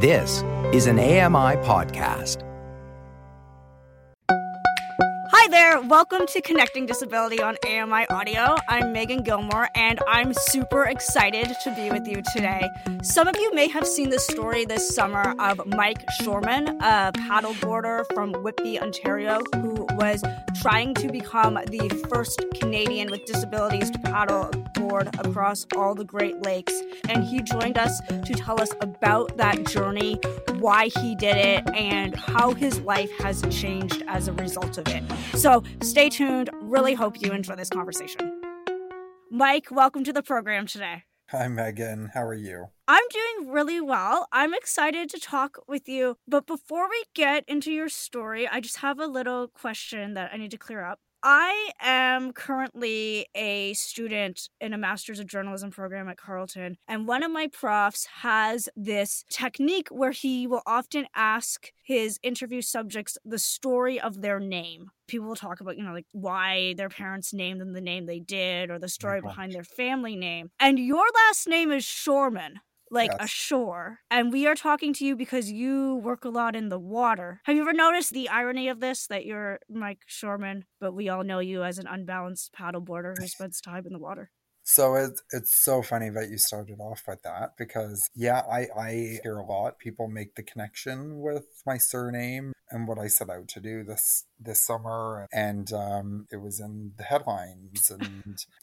This is an AMI podcast. There, welcome to Connecting Disability on AMI Audio. I'm Megan Gilmore, and I'm super excited to be with you today. Some of you may have seen the story this summer of Mike Shoreman, a paddleboarder from Whitby, Ontario, who was trying to become the first Canadian with disabilities to paddle board across all the Great Lakes. And he joined us to tell us about that journey, why he did it, and how his life has changed as a result of it. So stay tuned. Really hope you enjoy this conversation. Mike, welcome to the program today. Hi, Megan. How are you? I'm doing really well. I'm excited to talk with you. But before we get into your story, I just have a little question that I need to clear up. I am currently a student in a master's of journalism program at Carleton, and one of my profs has this technique where he will often ask his interview subjects the story of their name. People will talk about, you know, like why their parents named them the name they did or the story behind their family name. And your last name is Shoreman like yes. ashore. And we are talking to you because you work a lot in the water. Have you ever noticed the irony of this that you're Mike Shoreman, but we all know you as an unbalanced paddleboarder who spends time in the water? So it's it's so funny that you started off with that because yeah, I I hear a lot people make the connection with my surname and what I set out to do this this summer, and um, it was in the headlines, and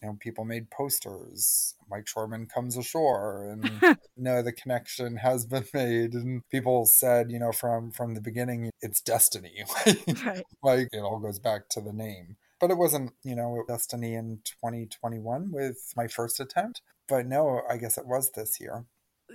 you know people made posters. Mike Shoreman comes ashore, and you know the connection has been made, and people said you know from from the beginning it's destiny, right. like it all goes back to the name but it wasn't, you know, Destiny in 2021 with my first attempt. But no, I guess it was this year.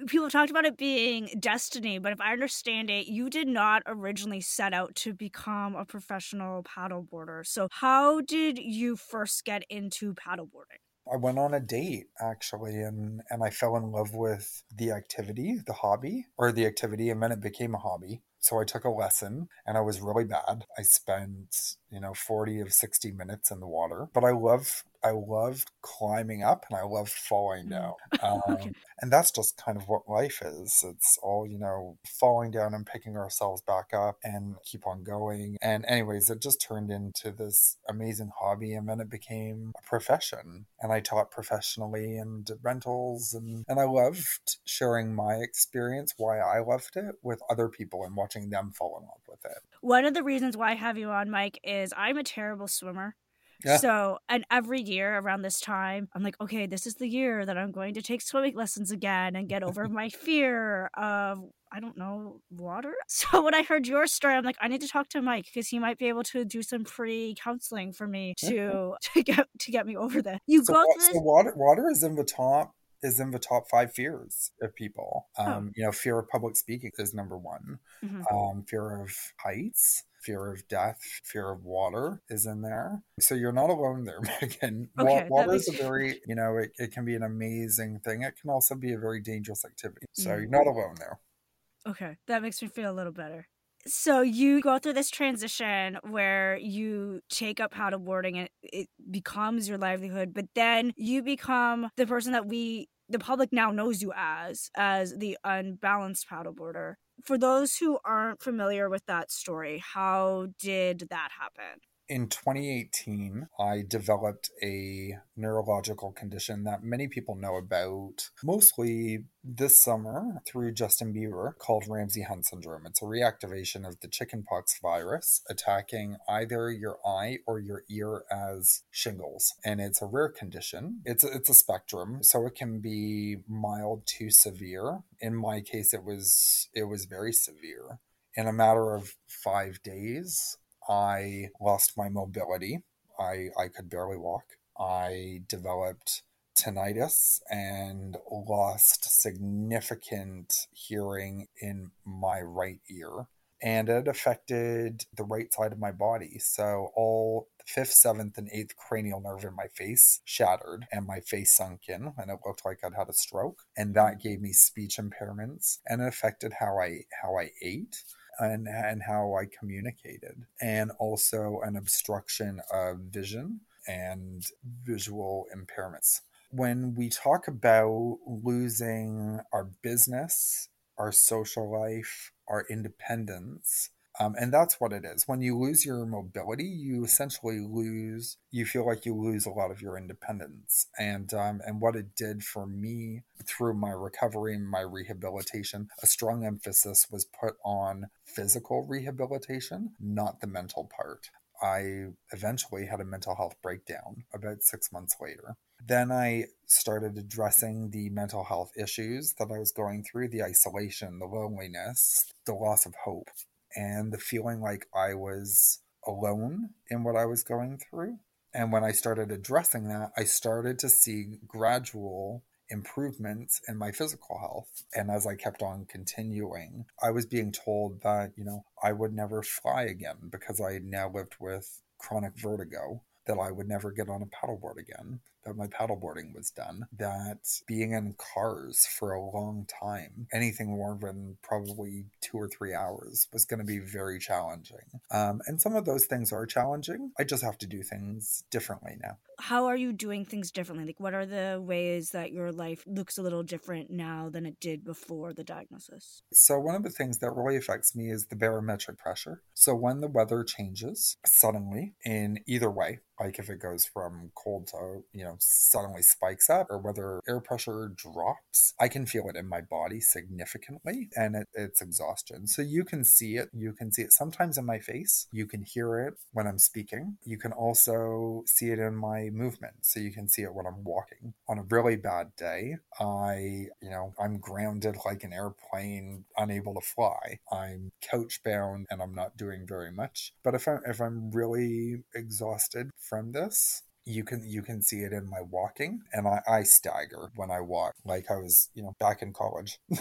People have talked about it being destiny, but if I understand it, you did not originally set out to become a professional paddleboarder. So, how did you first get into paddleboarding? I went on a date actually and and I fell in love with the activity, the hobby, or the activity and then it became a hobby. So I took a lesson and I was really bad. I spent, you know, 40 of 60 minutes in the water, but I love I loved climbing up and I loved falling mm. down. Um, okay. And that's just kind of what life is. It's all, you know, falling down and picking ourselves back up and keep on going. And, anyways, it just turned into this amazing hobby and then it became a profession. And I taught professionally and did rentals. And, and I loved sharing my experience, why I loved it with other people and watching them fall in love with it. One of the reasons why I have you on, Mike, is I'm a terrible swimmer. Yeah. So, and every year around this time, I'm like, okay, this is the year that I'm going to take swimming lessons again and get over my fear of, I don't know, water. So, when I heard your story, I'm like, I need to talk to Mike because he might be able to do some free counseling for me to to get to get me over that. You so, go so water water is in the top is in the top five fears of people. Oh. Um, oh. You know, fear of public speaking is number one. Mm-hmm. Um, fear of heights fear of death, fear of water is in there. So you're not alone there, Megan. Okay, water is a very, you know, it, it can be an amazing thing. It can also be a very dangerous activity. So mm. you're not alone there. Okay, that makes me feel a little better. So you go through this transition where you take up paddleboarding and it becomes your livelihood, but then you become the person that we the public now knows you as as the unbalanced paddleboarder for those who aren't familiar with that story, how did that happen? In 2018, I developed a neurological condition that many people know about, mostly this summer through Justin Bieber, called Ramsay Hunt syndrome. It's a reactivation of the chickenpox virus attacking either your eye or your ear as shingles. And it's a rare condition. It's a, it's a spectrum, so it can be mild to severe. In my case, it was it was very severe. In a matter of five days, I lost my mobility. I, I could barely walk. I developed tinnitus and lost significant hearing in my right ear. And it affected the right side of my body. So all the fifth, seventh, and eighth cranial nerve in my face shattered and my face sunk in and it looked like I'd had a stroke. And that mm. gave me speech impairments and it affected how I how I ate and, and how I communicated, and also an obstruction of vision and visual impairments. When we talk about losing our business, our social life, our independence. Um, and that's what it is. When you lose your mobility, you essentially lose. You feel like you lose a lot of your independence. And um, and what it did for me through my recovery and my rehabilitation, a strong emphasis was put on physical rehabilitation, not the mental part. I eventually had a mental health breakdown about six months later. Then I started addressing the mental health issues that I was going through the isolation, the loneliness, the loss of hope, and the feeling like I was alone in what I was going through. And when I started addressing that, I started to see gradual improvements in my physical health. And as I kept on continuing, I was being told that, you know, I would never fly again because I now lived with chronic vertigo, that I would never get on a paddleboard again my paddleboarding was done, that being in cars for a long time, anything more than probably two or three hours, was going to be very challenging. Um, and some of those things are challenging. I just have to do things differently now. How are you doing things differently? Like, what are the ways that your life looks a little different now than it did before the diagnosis? So, one of the things that really affects me is the barometric pressure. So, when the weather changes suddenly in either way, like if it goes from cold to, you know, suddenly spikes up or whether air pressure drops, I can feel it in my body significantly and it, it's exhaustion. So you can see it. You can see it sometimes in my face. You can hear it when I'm speaking. You can also see it in my movement. So you can see it when I'm walking. On a really bad day, I, you know, I'm grounded like an airplane, unable to fly. I'm couch bound and I'm not doing very much. But if I'm, if I'm really exhausted from this, you can you can see it in my walking and I, I stagger when I walk like I was, you know, back in college.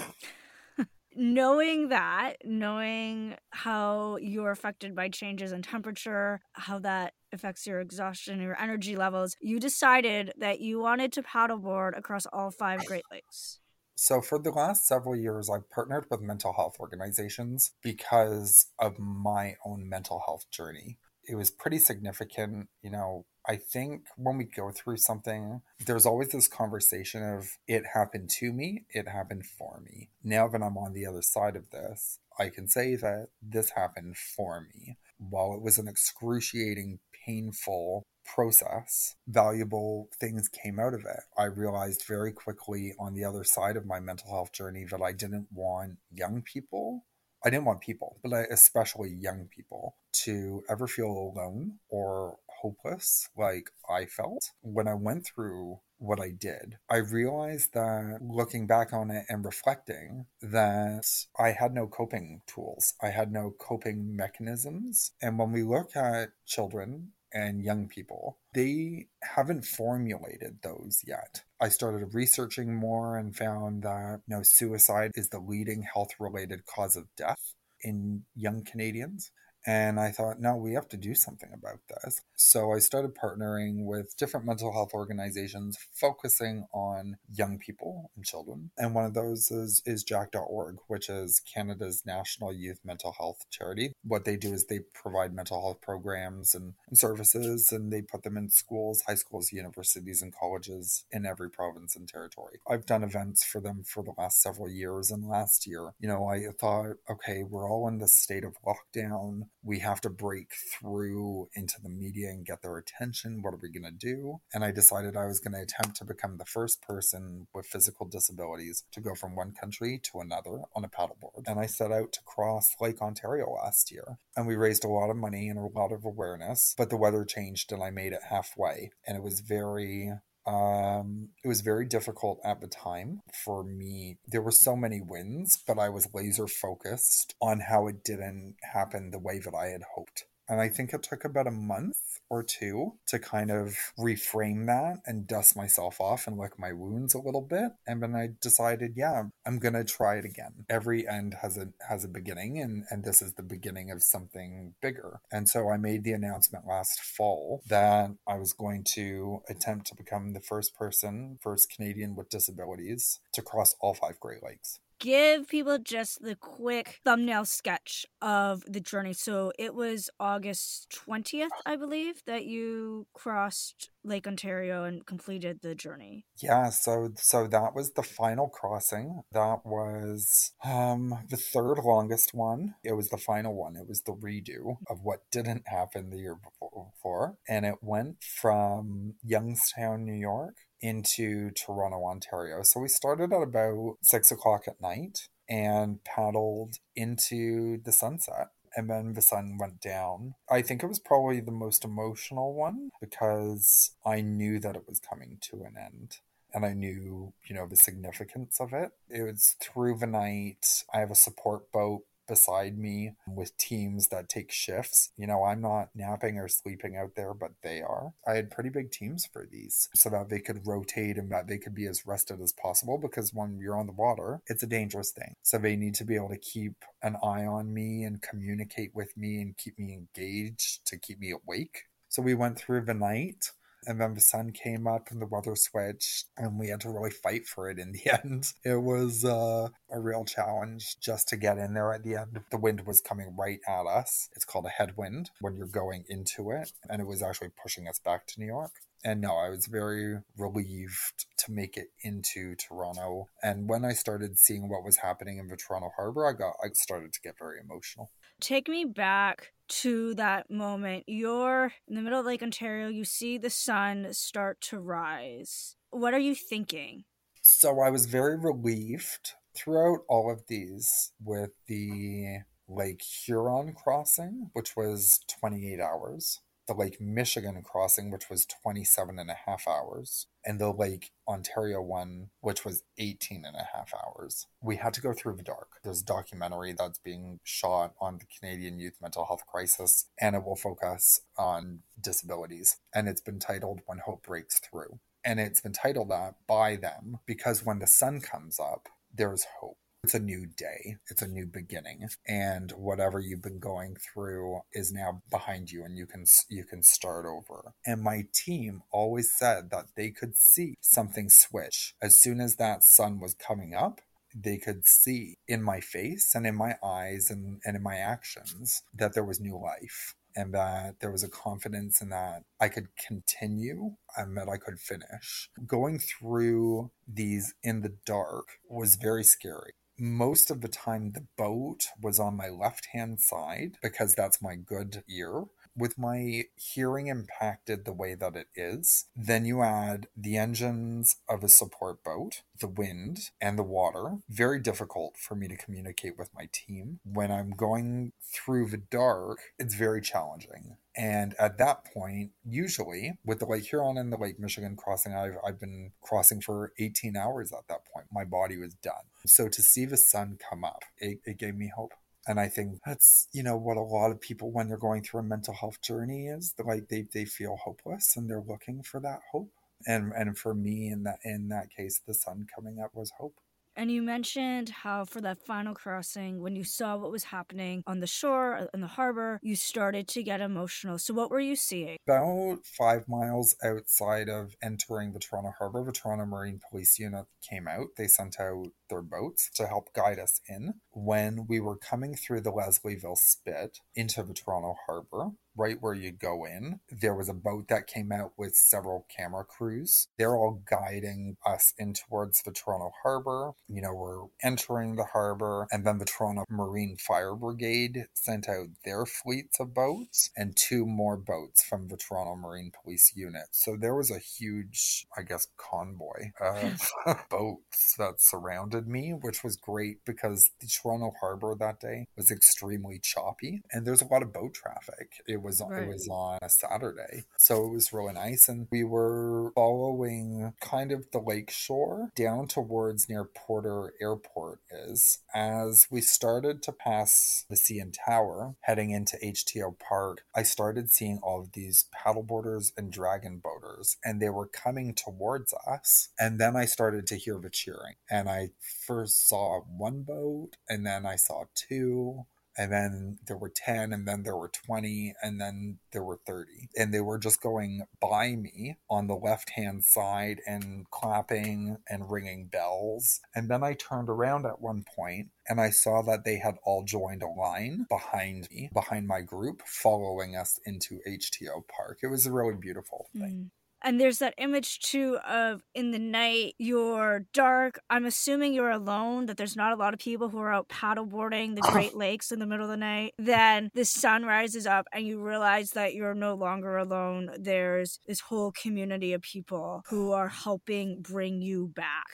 knowing that, knowing how you're affected by changes in temperature, how that affects your exhaustion, your energy levels, you decided that you wanted to paddleboard across all five Great Lakes. So, for the last several years, I've partnered with mental health organizations because of my own mental health journey. It was pretty significant, you know, I think when we go through something, there's always this conversation of it happened to me, it happened for me. Now that I'm on the other side of this, I can say that this happened for me. While it was an excruciating, painful process, valuable things came out of it. I realized very quickly on the other side of my mental health journey that I didn't want young people I didn't want people, but especially young people, to ever feel alone or hopeless like I felt when I went through what I did, I realized that looking back on it and reflecting that I had no coping tools. I had no coping mechanisms. And when we look at children and young people, they haven't formulated those yet. I started researching more and found that you know, suicide is the leading health related cause of death in young Canadians. And I thought, no, we have to do something about this. So I started partnering with different mental health organizations focusing on young people and children. And one of those is, is Jack.org, which is Canada's national youth mental health charity. What they do is they provide mental health programs and, and services, and they put them in schools, high schools, universities, and colleges in every province and territory. I've done events for them for the last several years. And last year, you know, I thought, okay, we're all in this state of lockdown we have to break through into the media and get their attention. What are we going to do? And I decided I was going to attempt to become the first person with physical disabilities to go from one country to another on a paddleboard. And I set out to cross Lake Ontario last year. And we raised a lot of money and a lot of awareness, but the weather changed and I made it halfway. And it was very um, it was very difficult at the time for me. There were so many wins, but I was laser focused on how it didn't happen the way that I had hoped. And I think it took about a month or two to kind of reframe that and dust myself off and lick my wounds a little bit. And then I decided, yeah, I'm gonna try it again. Every end has a has a beginning and, and this is the beginning of something bigger. And so I made the announcement last fall that I was going to attempt to become the first person, first Canadian with disabilities to cross all five Great Lakes. Give people just the quick thumbnail sketch of the journey. So it was August 20th, I believe, that you crossed Lake Ontario and completed the journey. Yeah, so so that was the final crossing. That was um the third longest one. It was the final one. It was the redo of what didn't happen the year before. And it went from Youngstown, New York into Toronto, Ontario. So we started at about six o'clock at night and paddled into the sunset and then the sun went down. I think it was probably the most emotional one because I knew that it was coming to an end and I knew, you know, the significance of it. It was through the night. I have a support boat beside me with teams that take shifts. You know, I'm not napping or sleeping out there, but they are. I had pretty big teams for these so that they could rotate and that they could be as rested as possible because when you're on the water, it's a dangerous thing. So they need to be able to keep an eye on me and communicate with me and keep me engaged to keep me awake. So we went through the night and then the sun came up and the weather switched and we had to really fight for it in the end it was uh, a real challenge just to get in there at the end the wind was coming right at us it's called a headwind when you're going into it and it was actually pushing us back to new york and no, I was very relieved to make it into Toronto. And when I started seeing what was happening in the Toronto Harbor, I got I started to get very emotional. Take me back to that moment. You're in the middle of Lake Ontario, you see the sun start to rise. What are you thinking? So I was very relieved throughout all of these with the Lake Huron crossing, which was 28 hours the Lake Michigan crossing, which was 27 and a half hours, and the Lake Ontario one, which was 18 and a half hours. We had to go through the dark. There's a documentary that's being shot on the Canadian youth mental health crisis, and it will focus on disabilities. And it's been titled When Hope Breaks Through. And it's been titled that by them because when the sun comes up, there's hope it's a new day, it's a new beginning, and whatever you've been going through is now behind you and you can you can start over. And my team always said that they could see something switch as soon as that sun was coming up they could see in my face and in my eyes and, and in my actions that there was new life and that there was a confidence in that I could continue and that I could finish. Going through these in the dark was very scary most of the time the boat was on my left hand side because that's my good ear with my hearing impacted the way that it is, then you add the engines of a support boat, the wind, and the water. Very difficult for me to communicate with my team. When I'm going through the dark, it's very challenging. And at that point, usually with the Lake Huron and the Lake Michigan crossing, I've, I've been crossing for 18 hours at that point. My body was done. So to see the sun come up, it, it gave me hope. And I think that's, you know, what a lot of people when they're going through a mental health journey is like they, they feel hopeless and they're looking for that hope. And and for me in that in that case, the sun coming up was hope. And you mentioned how for that final crossing, when you saw what was happening on the shore, uh, in the harbor, you started to get emotional. So, what were you seeing? About five miles outside of entering the Toronto Harbor, the Toronto Marine Police Unit came out. They sent out their boats to help guide us in. When we were coming through the Leslieville Spit into the Toronto Harbor, right where you go in, there was a boat that came out with several camera crews. They're all guiding us in towards the Toronto Harbor. You know, we're entering the harbor, and then the Toronto Marine Fire Brigade sent out their fleets of boats and two more boats from the Toronto Marine Police Unit. So there was a huge, I guess, convoy of boats that surrounded me, which was great because the Toronto Harbor that day was extremely choppy and there's a lot of boat traffic. It was right. it was on a Saturday. So it was really nice and we were following kind of the lake shore down towards near Porter Airport is as we started to pass the CN Tower heading into HTO Park, I started seeing all of these paddleboarders and dragon boaters and they were coming towards us and then I started to hear the cheering and I first saw one boat and then I saw two and then there were 10 and then there were 20 and then there were 30 and they were just going by me on the left hand side and clapping and ringing bells and then i turned around at one point and I saw that they had all joined a line behind me, behind my group, following us into HTO Park. It was a really beautiful thing. Mm. And there's that image too of in the night, you're dark. I'm assuming you're alone, that there's not a lot of people who are out paddleboarding the Great Lakes in the middle of the night. Then the sun rises up and you realize that you're no longer alone. There's this whole community of people who are helping bring you back.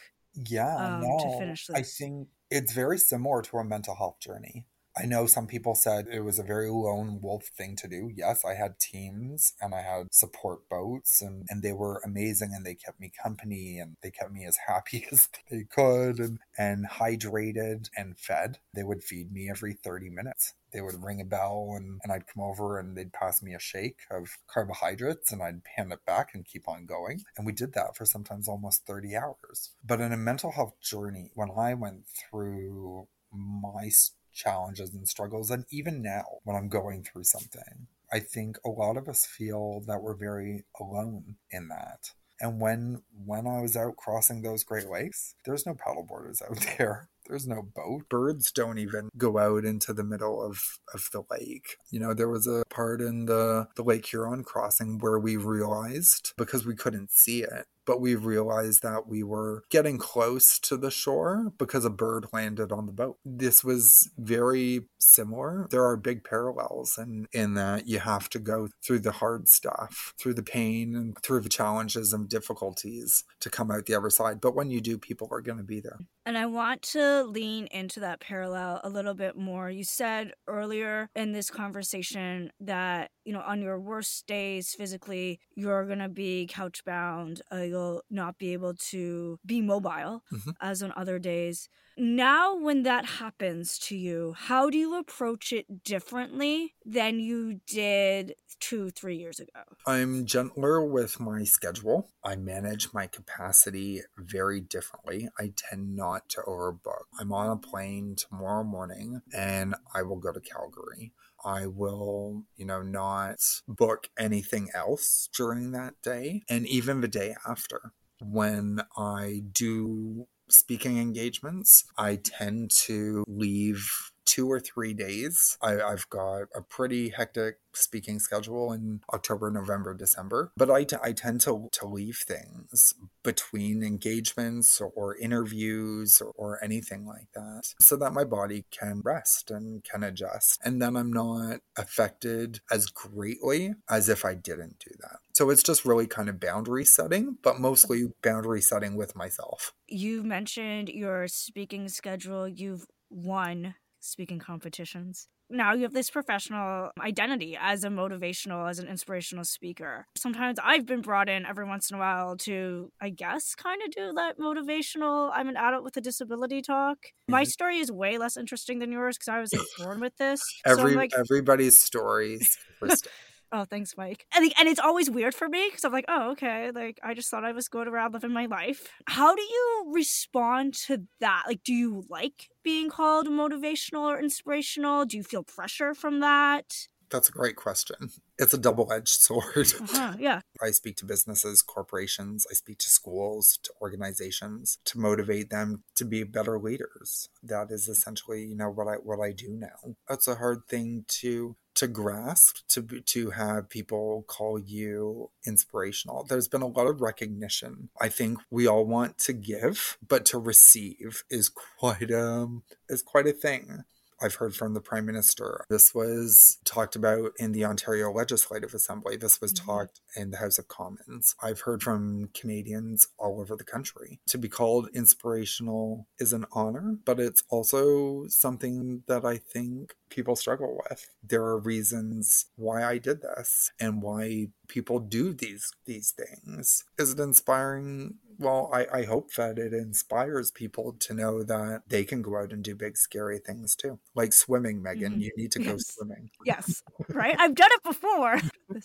Yeah, um, no, to finish this. I think it's very similar to a mental health journey. I know some people said it was a very lone wolf thing to do. Yes, I had teams and I had support boats and, and they were amazing and they kept me company and they kept me as happy as they could and, and hydrated and fed. They would feed me every 30 minutes. They would ring a bell and, and I'd come over and they'd pass me a shake of carbohydrates and I'd hand it back and keep on going. And we did that for sometimes almost 30 hours. But in a mental health journey, when I went through my challenges and struggles. And even now, when I'm going through something, I think a lot of us feel that we're very alone in that. And when when I was out crossing those Great Lakes, there's no paddleboarders out there. There's no boat. Birds don't even go out into the middle of, of the lake. You know, there was a part in the, the Lake Huron crossing where we realized, because we couldn't see it, but we realized that we were getting close to the shore because a bird landed on the boat. This was very similar. There are big parallels in, in that you have to go through the hard stuff, through the pain and through the challenges and difficulties to come out the other side. But when you do, people are going to be there. And I want to lean into that parallel a little bit more. You said earlier in this conversation that, you know, on your worst days physically, you're going to be couch bound, uh, not be able to be mobile mm-hmm. as on other days. Now, when that happens to you, how do you approach it differently than you did two, three years ago? I'm gentler with my schedule. I manage my capacity very differently. I tend not to overbook. I'm on a plane tomorrow morning and I will go to Calgary. I will, you know, not book anything else during that day and even the day after. When I do speaking engagements, I tend to leave two or three days. I, have got a pretty hectic speaking schedule in October, November, December, but I, t- I tend to, to leave things between engagements or interviews or, or anything like that so that my body can rest and can adjust. And then I'm not affected as greatly as if I didn't do that. So it's just really kind of boundary setting, but mostly boundary setting with myself. You mentioned your speaking schedule. You've won speaking competitions. Now you have this professional identity as a motivational, as an inspirational speaker. Sometimes I've been brought in every once in a while to, I guess, kind of do that motivational, I'm an adult with a disability talk. My mm-hmm. story is way less interesting than yours because I was like born with this. Every, so like, everybody's stories. Oh, thanks, Mike. And, and it's always weird for me because I'm like, oh, okay. Like, I just thought I was going around living my life. How do you respond to that? Like, do you like being called motivational or inspirational? Do you feel pressure from that? That's a great question. It's a double edged sword. Uh-huh, yeah. I speak to businesses, corporations, I speak to schools, to organizations to motivate them to be better leaders. That is essentially, you know, what I what I do now. It's a hard thing to to grasp to to have people call you inspirational there's been a lot of recognition i think we all want to give but to receive is quite um is quite a thing I've heard from the Prime Minister. This was talked about in the Ontario Legislative Assembly. This was mm-hmm. talked in the House of Commons. I've heard from Canadians all over the country. To be called inspirational is an honor, but it's also something that I think people struggle with. There are reasons why I did this and why people do these these things. Is it inspiring? Well, I, I hope that it inspires people to know that they can go out and do big scary things too. Like swimming, Megan. Mm-hmm. You need to yes. go swimming. Yes. Right? I've done it before.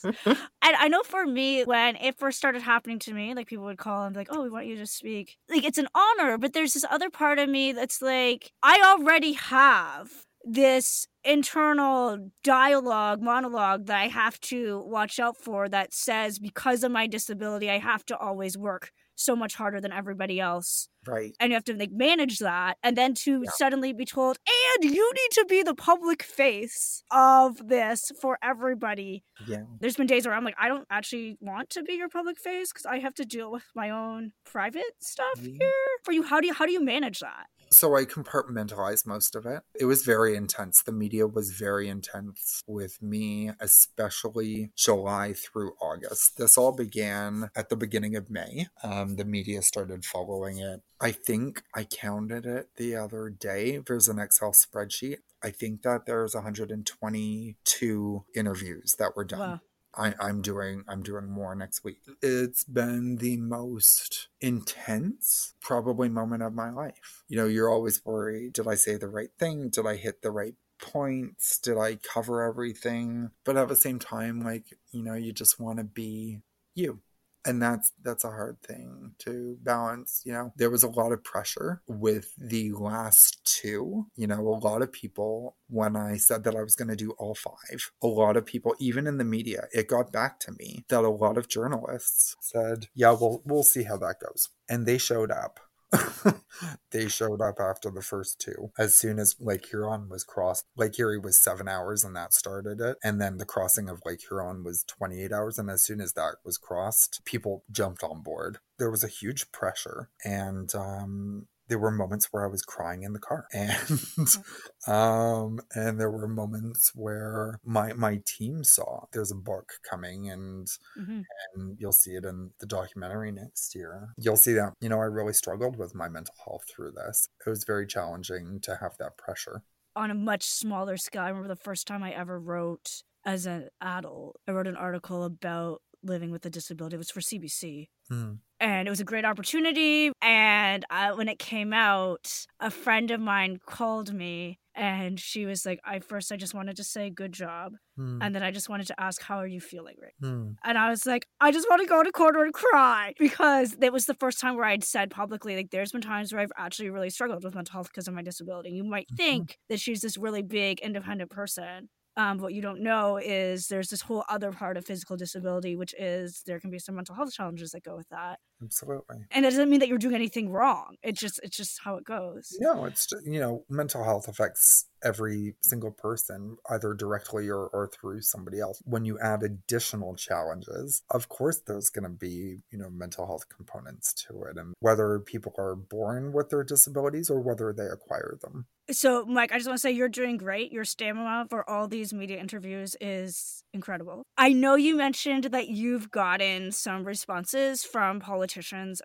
and I know for me, when it first started happening to me, like people would call and be like, Oh, we want you to speak. Like it's an honor, but there's this other part of me that's like, I already have this internal dialogue monologue that I have to watch out for that says because of my disability I have to always work so much harder than everybody else. Right. And you have to like manage that and then to Yeah. suddenly be told and you need to be the public face of this for everybody. Yeah. There's been days where I'm like I don't actually want to be your public face cuz I have to deal with my own private stuff Yeah. here. For you how do you how do you manage that? So I compartmentalized most of it. It was very intense. The media was very intense with me, especially July through August. This all began at the beginning of May. Um, the media started following it. I think I counted it the other day. There's an Excel spreadsheet. I think that there's 122 interviews that were done. Wow. I, I'm doing I'm doing more next week. It's been the most intense, probably moment of my life. You know, you're always worried, did I say the right thing? Did I hit the right points? Did I cover everything? But at the same time, like, you know, you just want to be you and that's that's a hard thing to balance you know? There was a lot of pressure with the last two. You know a lot of people when i said that i was going to do all five a lot of people even in the media it got back to me that a lot of journalists said yeah we'll we'll see how that goes. And they showed up they showed up after the first two. As soon as Lake Huron was crossed, Lake Erie was seven hours and that started it. And then the crossing of Lake Huron was 28 hours. And as soon as that was crossed, people jumped on board. There was a huge pressure. And um, there were moments where I was crying in the car. And um and there were moments where my my team saw there's a book coming and hmm and you'll see it in the documentary next year. You'll see that, you know, I really struggled with my mental health through this. It was very challenging to have that pressure. on a much smaller scale. I remember the first time I ever wrote as an adult, I wrote an article about living with a disability. It was for CBC. Mm. And it was a great opportunity. And uh, when it came out, a friend of mine called me and she was like, I first, I just wanted to say good job. Mm. And then I just wanted to ask, how are you feeling right Mm. and I was like, I just want to go in a corner and cry because it was the first time where I'd said publicly, like, there's been times where I've actually really struggled with mental health because of my disability. You might Mhm. think that she's this really big, independent person. Um, what you don't know is there's this whole other part of physical disability, which is there can be some mental health challenges that go with that. Absolutely. And that doesn't mean that you're doing anything wrong. It's just it's just how it goes. No, it's ju- you know, mental health affects every single person, either directly or, or through somebody else. When you add additional challenges, of course there's gonna be, you know, mental health components to it. And whether people are born with their disabilities or whether they acquire them. So, Mike, I just want to say you're doing great. Your stamina for all these media interviews is incredible. I know you mentioned that you've gotten some responses from politicians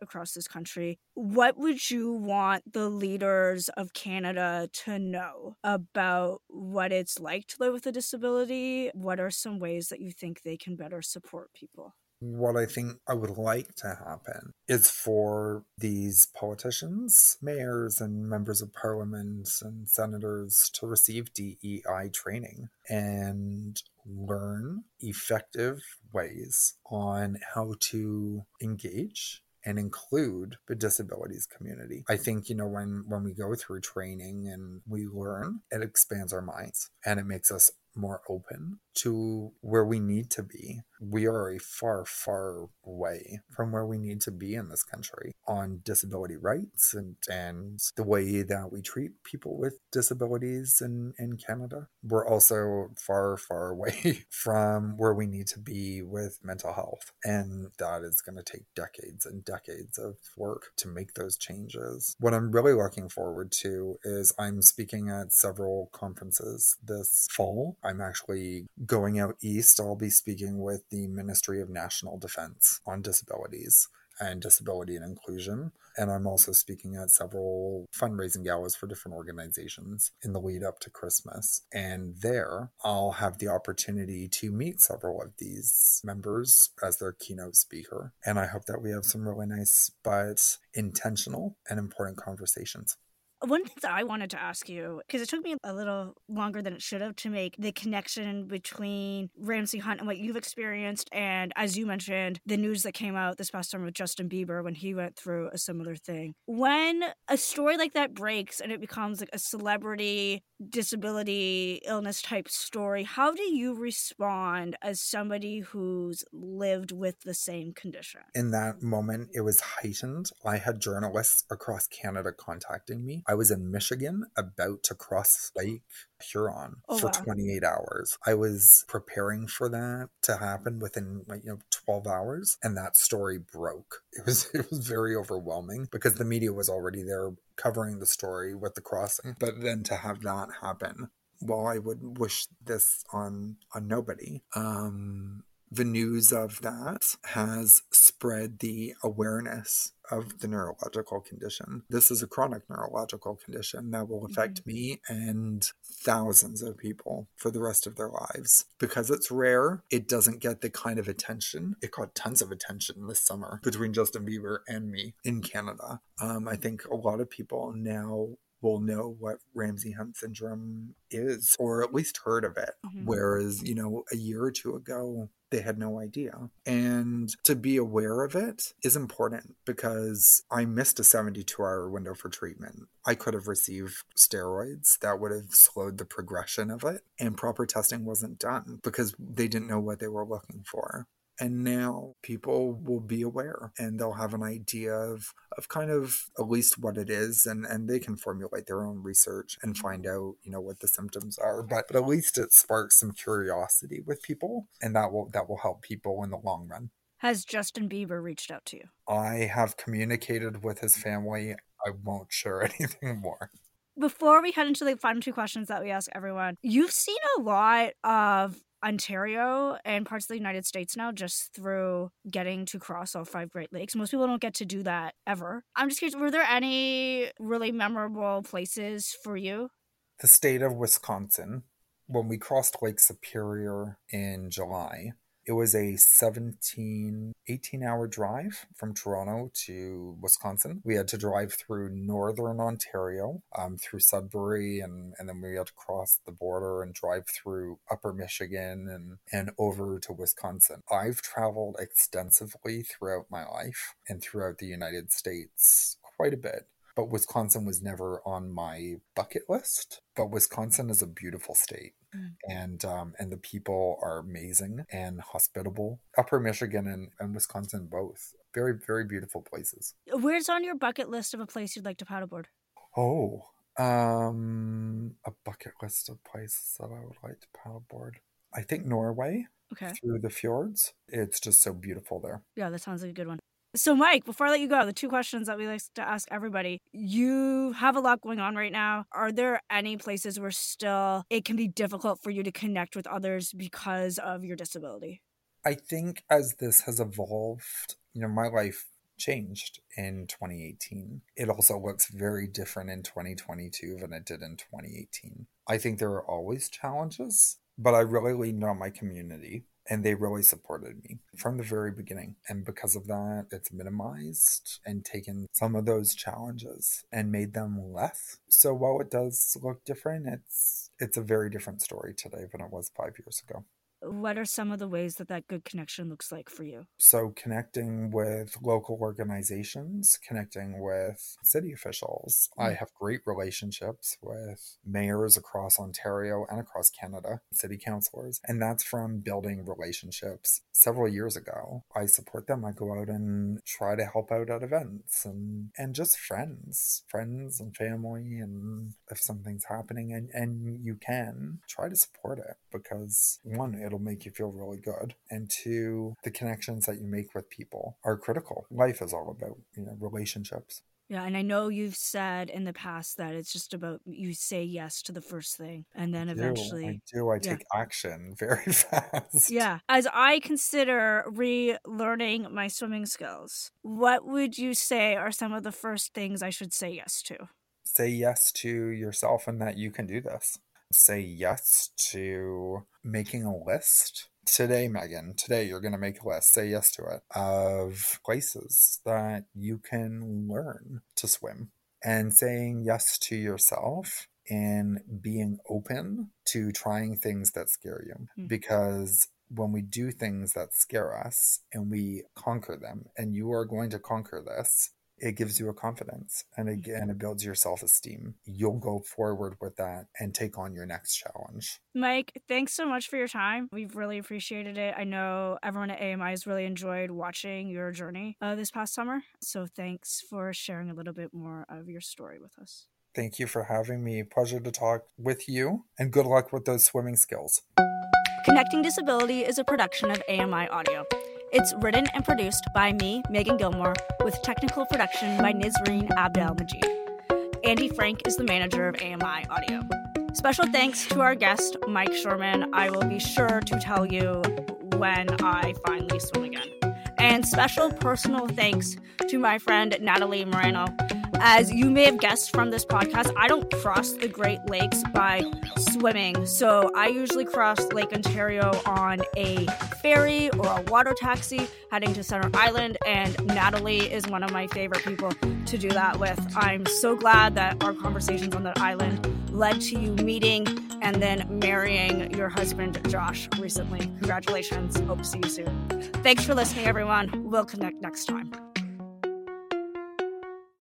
across this country. What would you want the leaders of Canada to know about what it's like to live with a disability? What are some ways that you think they can better support people? What I think I would like to happen is for these politicians, mayors, and members of parliament and senators to receive DEI training and learn effective ways on how to engage and include the disabilities community. I think, you know, when when we go through training and we learn, it expands our minds and it makes us more open to where we need to be. We are a far, far way from where we need to be in this country on disability rights and, and the way that we treat people with disabilities in, in Canada. We're also far, far away from where we need to be with mental health. And that is going to take decades and decades of work to make those changes. What I'm really looking forward to is I'm speaking at several conferences this fall. I'm actually going out east. I'll be speaking with the Ministry of National Defense on disabilities and disability and inclusion. And I'm also speaking at several fundraising galas for different organizations in the lead up to Christmas. And there, I'll have the opportunity to meet several of these members as their keynote speaker. And I hope that we have some really nice but intentional and important conversations. One thing that I wanted to ask you, because it took me a little longer than it should have to make the connection between Ramsay Hunt and what you've experienced, and as you mentioned, the news that came out this past summer with Justin Bieber when he went through a similar thing. When a story like that breaks and it becomes like a celebrity disability illness type story, how do you respond as somebody who's lived with the same condition? In that moment, it was heightened. I had journalists across Canada contacting me. I was in Michigan about to cross Lake Huron Oh, for wow. 28 hours. I was preparing for that to happen within like you know 12 hours and that story broke. It was it was very overwhelming because the media was already there covering the story with the crossing. But then to have that happen, well I would wish this on on nobody. Um the news of that has spread the awareness of the neurological condition. This is a chronic neurological condition that will affect me and thousands of people for the rest of their lives. Because it's rare, it doesn't get the kind of attention. It got tons of attention this summer between Justin Bieber and me in Canada. Um, I think a lot of people now will know what Ramsay Hunt syndrome is, or at least heard of it. Mhm. Whereas, you know, a year or two ago, they had no idea. And to be aware of it is important because I missed a 72 hour window for treatment. I could have received steroids that would have slowed the progression of it, and proper testing wasn't done because they didn't know what they were looking for. And now people will be aware and they'll have an idea of, of kind of at least what it is and, and they can formulate their own research and find mm-hmm. out, you know, what the symptoms are. But, but at least it sparks some curiosity with people and that will that will help people in the long run. Has Justin Bieber reached out to you? I have communicated with his family. I won't share anything more. Before we head into the final two questions that we ask everyone, you've seen a lot of Ontario and parts of the United States now just through getting to cross all five Great Lakes. Most people don't get to do that ever. I'm just curious, were there any really memorable places for you? the state of Wisconsin, when we crossed Lake Superior in July, it was a 17, 18 hour drive from Toronto to Wisconsin. We had to drive through northern Ontario, um, through Sudbury, and, and then we had to cross the border and drive through upper Michigan and, and over to Wisconsin. I've traveled extensively throughout my life and throughout the United States quite a bit but Wisconsin was never on my bucket list. But Wisconsin is a beautiful state, Mm. and um, and the people are amazing and hospitable. Upper Michigan and, and Wisconsin both very very beautiful places. Where's on your bucket list of a place you'd like to paddleboard? Oh, um, a bucket list of places that I would like to paddleboard. I think Norway Okay. through the fjords. It's just so beautiful there. Yeah, that sounds like a good one. So, Mike, before I let you go, the two questions that we like to ask everybody you have a lot going on right now. Are there any places where still it can be difficult for you to connect with others because of your disability? I think as this has evolved, you know, my life changed in 2018. It also looks very different in 2022 than it did in 2018. I think there are always challenges, but I really leaned on my community and they really supported me from the very beginning. And because of that, it's minimized and taken some of those challenges and made them less. So while it does look different, it's it's a very different story today than it was 5 years ago. What are some of the ways that that good connection looks like for you? So, connecting with local organizations, connecting with city officials. I mm. have great relationships with mayors across Ontario and across Canada, city councilors, and that's from building relationships several years ago. I support them. I go out and try to help out at events and and just friends, friends and family and if something's happening and and you can try to support it because one it'll make you feel really good and two the connections that you make with people are critical. Life is all about, you know, relationships. Yeah, and I know you've said in the past that it's just about you say yes to the first thing and then do, eventually I do. I yeah. take action very fast. Yeah. As I consider relearning my swimming skills, what would you say are some of the first things I should say yes to? Say yes to yourself and that you can do this. Say yes to making a list. Today, Megan, today you're going to make a list, say yes to it, of places that you can learn to swim and saying yes to yourself and being open to trying things that scare you. Mm. Because when we do things that scare us and we conquer them, and you are going to conquer this, it gives you a confidence and again it builds your self-esteem you'll go forward with that and take on your next challenge Mike, thanks so much for your time. We've really appreciated it. I know everyone at AMI has really enjoyed watching your journey uh, this past summer. So thanks for sharing a little bit more of your story with us. thank you for having me pleasure to talk with you and good luck with those swimming skills Connecting Disability is a production of AMI Audio. It's written and produced by me, Megan Gilmore, with technical production by Nizreen Abdel Majid. Andy Frank is the manager of AMI Audio. Special thanks to our guest, Mike Shoreman. I will be sure to tell you when I finally swim again. And special personal thanks to my friend Natalie Moreno. As you may have guessed from this podcast, I don't cross the Great Lakes by swimming. So I usually cross Lake Ontario on a ferry or a water taxi heading to Center Island. And Natalie is one of my favorite people to do that with. I'm so glad that our conversations on that island led to you meeting and then marrying your husband, Josh, recently. Congratulations. Hope to see you soon. Thanks for listening, everyone. We'll connect next time.